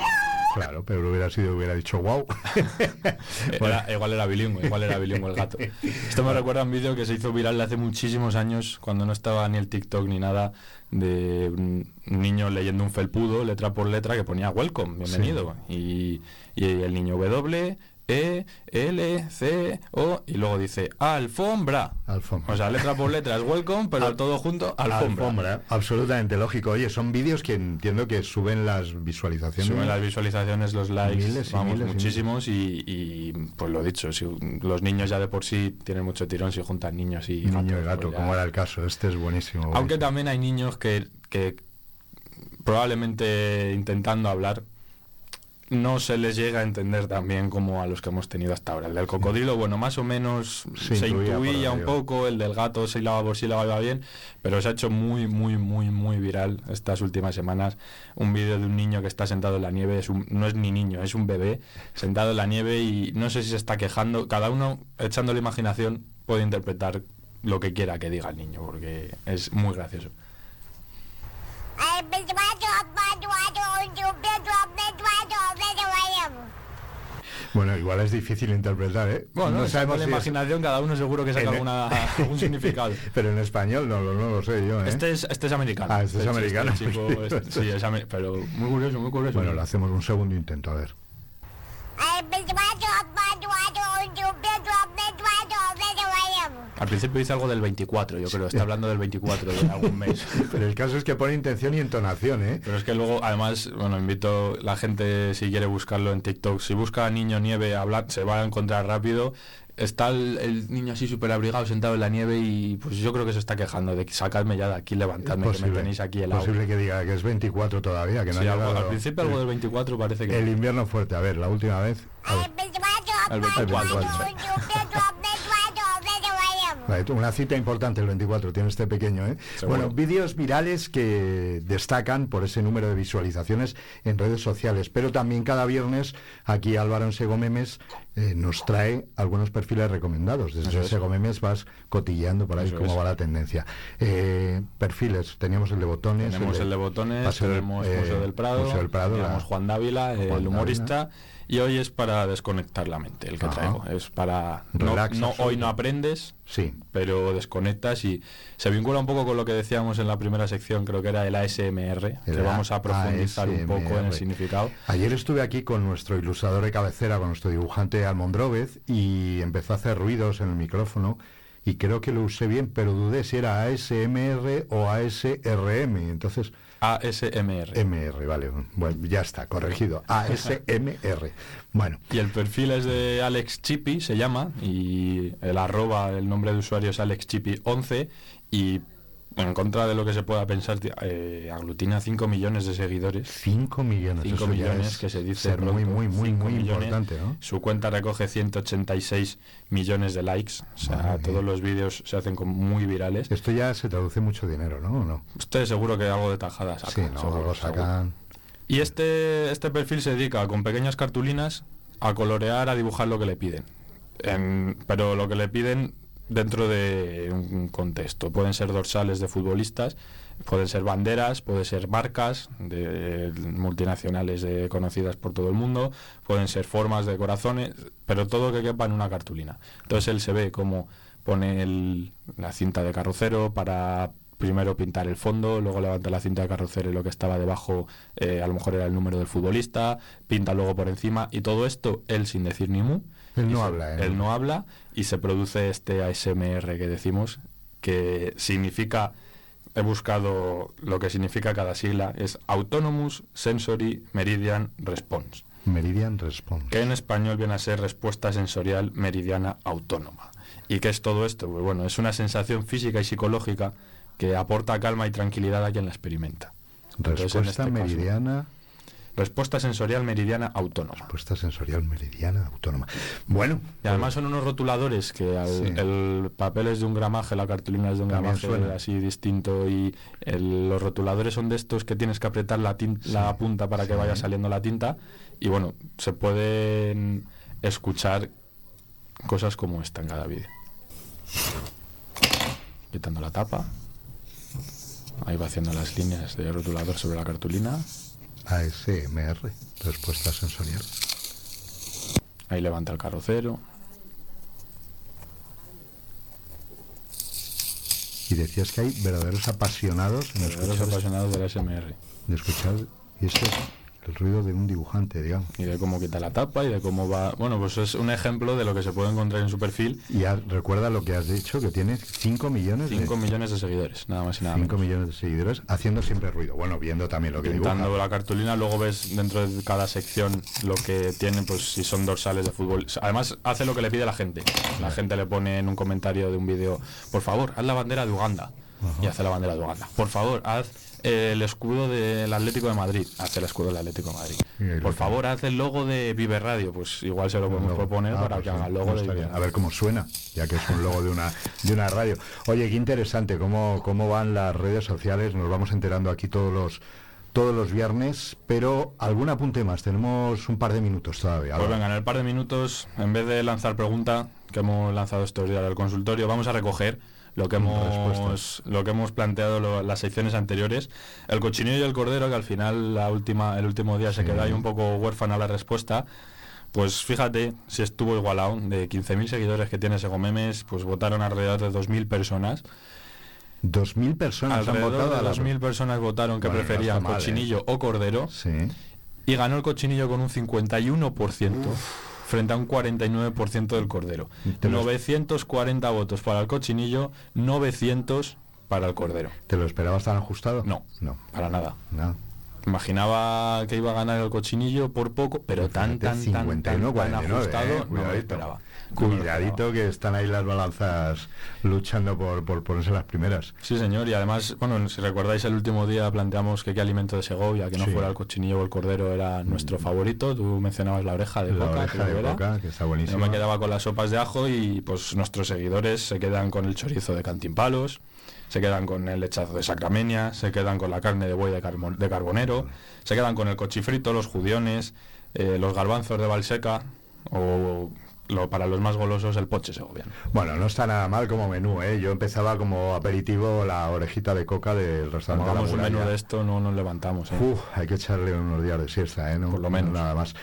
Claro, pero hubiera sido, hubiera dicho wow. Era- igual era bilingüe, igual era bilingüe el gato. Esto me recuerda a un vídeo que se hizo viral hace muchísimos años, cuando no estaba ni el TikTok ni nada, de un niño leyendo un felpudo, letra por letra, que ponía welcome, bienvenido. Y, y el niño W, E, L, C, O, y luego dice alfombra. Alfombra. O sea, letra por letra es welcome, pero todo junto, alfombra. Absolutamente lógico. Oye, son vídeos que entiendo que suben las visualizaciones. Suben las visualizaciones, los likes, Miles y vamos, miles y muchísimos y, y, pues lo dicho, si los niños ya de por sí tienen mucho tirón si juntan niños y Niño y gatos, gato, pues como era el caso. Este es buenísimo. Aunque también hay niños que, que probablemente intentando hablar no se les llega a entender tan bien como a los que hemos tenido hasta ahora. El del cocodrilo, bueno, más o menos Se se, intuía un poco, el del gato sílaba por sílaba iba bien, pero se ha hecho muy, muy, muy, muy viral estas últimas semanas un vídeo de un niño que está sentado en la nieve, es un- no es ni niño, es un bebé sentado en la nieve y no sé si se está quejando, cada uno echando la imaginación puede interpretar lo que quiera que diga el niño, porque es muy gracioso. Bueno, igual es difícil interpretar, ¿eh? Bueno, no sabemos la si es- imaginación, cada uno seguro que saca En- alguna, algún significado. Pero en español no, lo- no lo sé yo, ¿eh? Este es, este es americano. Ah, este es americano. este- sí, es ame- pero muy curioso, muy curioso. Bueno, le hacemos un segundo intento, a ver. Al principio dice algo del 24, yo creo. Está hablando del 24 de algún mes. Pero el caso es que pone intención y entonación, ¿eh? Pero es que luego, además, bueno, invito la gente, si quiere buscarlo en TikTok, si busca niño nieve, hablar, se va a encontrar rápido. Está el, el niño así súper abrigado, sentado en la nieve y pues yo creo que se está quejando de que sacadme ya de aquí, levantadme, que me tenéis aquí helado. posible que diga que es 24 todavía, que no Sí, ha algo- llegado al principio algo del 24 parece que... El invierno fuerte, a ver, la última vez. El 24. Vale, Una cita importante el 24, tiene este pequeño, ¿eh? Seguro. Bueno, vídeos virales que destacan por ese número de visualizaciones en redes sociales, pero también cada viernes aquí Álvaro en Sego Memes eh, nos trae algunos perfiles recomendados. Desde Eso es. Sego Memes vas cotilleando por ahí Eso cómo es. va la tendencia. Eh, perfiles, teníamos el de botones. Tenemos el de botones, tenemos eh, Museo del Prado, Museo del Prado, tenemos la- Juan Dávila, Juan el humorista, y hoy es para desconectar la mente, el que Ajá. traigo. Es para... No, Relax no, hoy no aprendes, Sí. pero desconectas y se vincula un poco con lo que decíamos en la primera sección, creo que era el ASMR, que vamos a profundizar un poco en el significado. Ayer estuve aquí con nuestro ilustrador de cabecera, con nuestro dibujante Almondróvez, y empezó a hacer ruidos en el micrófono y creo que lo usé bien, pero dudé si era ASMR o ASRM. Entonces, ASMR. MR, vale. Bueno, ya está, corregido. ASMR. Bueno. Y el perfil es de Alex Chippy, se llama, y el arroba, el nombre de usuario es Alex Chippy 11 y en contra de lo que se pueda pensar, eh, aglutina 5 millones de seguidores. 5 millones. 5 eso ya millones es que se dice ser muy, muy, muy, muy millones. importante, ¿no? Su cuenta recoge 186 millones de likes. O sea, Madre todos mía. los vídeos se hacen como muy virales. Esto ya se traduce mucho dinero, ¿no? ¿O no? Usted seguro que algo de tajada saca. Sí, no, seguro, sacan. Y este, este perfil se dedica con pequeñas cartulinas a colorear, a dibujar lo que le piden. En- pero lo que le piden dentro de un contexto. Pueden ser dorsales de futbolistas, pueden ser banderas, pueden ser marcas de multinacionales de- conocidas por todo el mundo, pueden ser formas de corazones, pero todo que quepa en una cartulina. Entonces él se ve como pone el- la cinta de carrocero para primero pintar el fondo, luego levanta la cinta de carrocero y lo que estaba debajo eh, a lo mejor era el número del futbolista, pinta luego por encima y todo esto él sin decir ni mu. Él no se- habla, ¿eh? Él no habla y se produce este ASMR que decimos que significa he buscado lo que significa cada sigla es Autonomous Sensory Meridian Response Meridian Response. que en español viene a ser respuesta sensorial meridiana autónoma. ¿Y qué es todo esto? Pues bueno, es una sensación física y psicológica que aporta calma y tranquilidad a quien la experimenta. Entonces, en Respuesta este caso, meridiana. Respuesta sensorial meridiana autónoma. Respuesta sensorial meridiana autónoma. Bueno. Y además son unos rotuladores que al- Sí. el papel es de un gramaje, la cartulina es de un También gramaje suena. así distinto y el- los rotuladores son de estos que tienes que apretar la, tin- la punta para que vaya saliendo la tinta y bueno, se pueden escuchar cosas como esta en cada vídeo. Quitando la tapa. Ahí va haciendo las líneas de rotulador sobre la cartulina. ASMR. Respuesta sensorial. Ahí levanta el carrocero. Y decías que hay verdaderos apasionados en Verdaderos escuchar, apasionados del SMR. de escuchar y esto es el ruido de un dibujante, digamos. y de cómo quita la tapa y de cómo va. Bueno, pues es un ejemplo de lo que se puede encontrar en su perfil. Y ya recuerda lo que has dicho, que tiene 5 millones 5 de millones de seguidores, nada más y nada 5 menos. millones de seguidores haciendo siempre ruido. Bueno, viendo también lo que Pintando dibuja. la cartulina, luego ves dentro de cada sección lo que tiene, pues si son dorsales de fútbol. Además, hace lo que le pide la gente. La gente le pone en un comentario de un vídeo, por favor, haz la bandera de Uganda. Y hace la bandera de Uganda. Por favor, haz el escudo del Atlético de Madrid. Hace el escudo del Atlético de Madrid. Por favor, haz el logo de Vive Radio. Pues igual se lo podemos proponer Ah, para pues que haga el logo no de. Vive A ver cómo suena, ya que es un logo de una, de una radio. Oye, qué interesante cómo, cómo van las redes sociales, nos vamos enterando aquí todos los todos los viernes, pero algún apunte más, tenemos un par de minutos todavía. Pues venga, en el par de minutos, en vez de lanzar pregunta que hemos lanzado estos días al consultorio, vamos a recoger lo que hemos lo que hemos planteado lo- las secciones anteriores. El cochinillo y el cordero, que al final la última, el último día se quedó ahí un poco huérfana la respuesta. Pues fíjate si estuvo igualado, de 15.000 seguidores que tiene Segomemes, pues votaron alrededor de 2.000 personas. 2.000 personas han Alrededor votado de a la 2.000 personas votaron que Bueno, no preferían mal, ¿eh? cochinillo o cordero Sí. y ganó el cochinillo con un 51% frente a un 49% del cordero. Te lo- 940 votos para el cochinillo, 900 para el cordero. ¿Te lo esperabas tan ajustado? No, No, para nada. nada. Imaginaba que iba a ganar el cochinillo por poco, pero tan, tan, tan, tan, 51, tan 49, ajustado, eh, no lo cuidadito. esperaba. Cuidadito que están ahí las balanzas luchando por, por ponerse las primeras. Sí, señor, y además, bueno, si recordáis el último día planteamos que qué alimento de Segovia, que no Sí. fuera el cochinillo o el cordero, era nuestro favorito. Tú mencionabas la oreja de La boca, oreja de boca, que está Yo buenísima. me quedaba con las sopas de ajo y pues nuestros seguidores se quedan con el chorizo de cantimpalos, se quedan con el lechazo de sacramenia, se quedan con la carne de buey de, carbonero, se quedan con el cochifrito, los judiones, eh, los garbanzos de Valseca o lo, para los más golosos el poche segoviano. Bueno, no está nada mal como menú, ¿eh? Yo empezaba como aperitivo la orejita de coca del restaurante La hagamos un menú de esto no nos levantamos. ¿eh? Uf, hay que echarle unos días de siesta, ¿eh? No, Por lo menos. Nada más.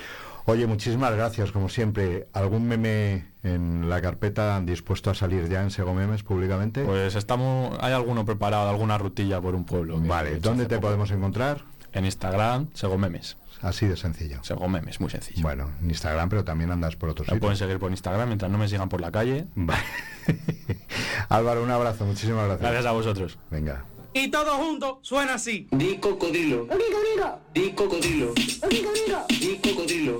Oye, muchísimas gracias, como siempre. ¿Algún meme en la carpeta dispuesto a salir ya en Sego Memes públicamente? Pues estamos, hay alguno preparado, alguna rutilla por un pueblo. vale, ¿dónde te poco. podemos encontrar? En Instagram, Segomemes. Así de sencillo. Segomemes, muy sencillo. Bueno, en Instagram, pero también andas por otros Me pueden seguir por Instagram mientras no me sigan por la calle. Vale. Álvaro, un abrazo, muchísimas gracias. Gracias a vosotros. Venga. Y todo junto suena así. Di cocodrilo. Di cocodrilo. Di cocodrilo. Di cocodrilo.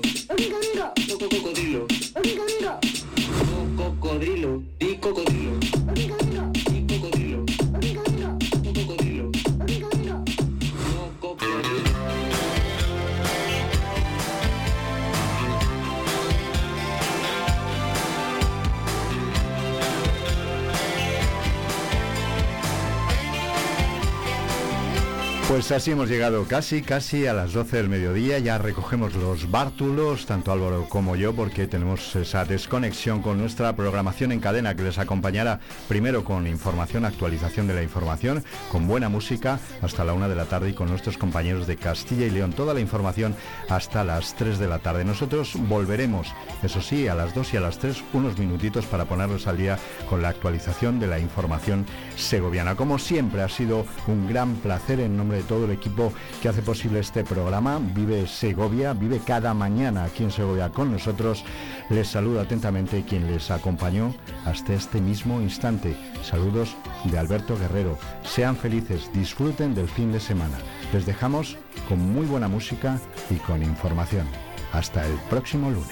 Cocodrilo. Di cocodrilo. Pues así hemos llegado casi, casi a las 12 del mediodía. Ya recogemos los bártulos, tanto Álvaro como yo, porque tenemos esa desconexión con nuestra programación en cadena que les acompañará primero con información, actualización de la información, con buena música hasta la una de la tarde y con nuestros compañeros de Castilla y León. Toda la información hasta las 3 de la tarde. Nosotros volveremos, eso sí, a las 2 y a las 3, unos minutitos para ponernos al día con la actualización de la información segoviana. Como siempre, ha sido un gran placer en nombre de todo el equipo que hace posible este programa. Vive Segovia, vive cada mañana aquí en Segovia con nosotros. Les saluda atentamente quien les acompañó hasta este mismo instante. Saludos de Alberto Guerrero. Sean felices, disfruten del fin de semana. Les dejamos con muy buena música y con información. Hasta el próximo lunes.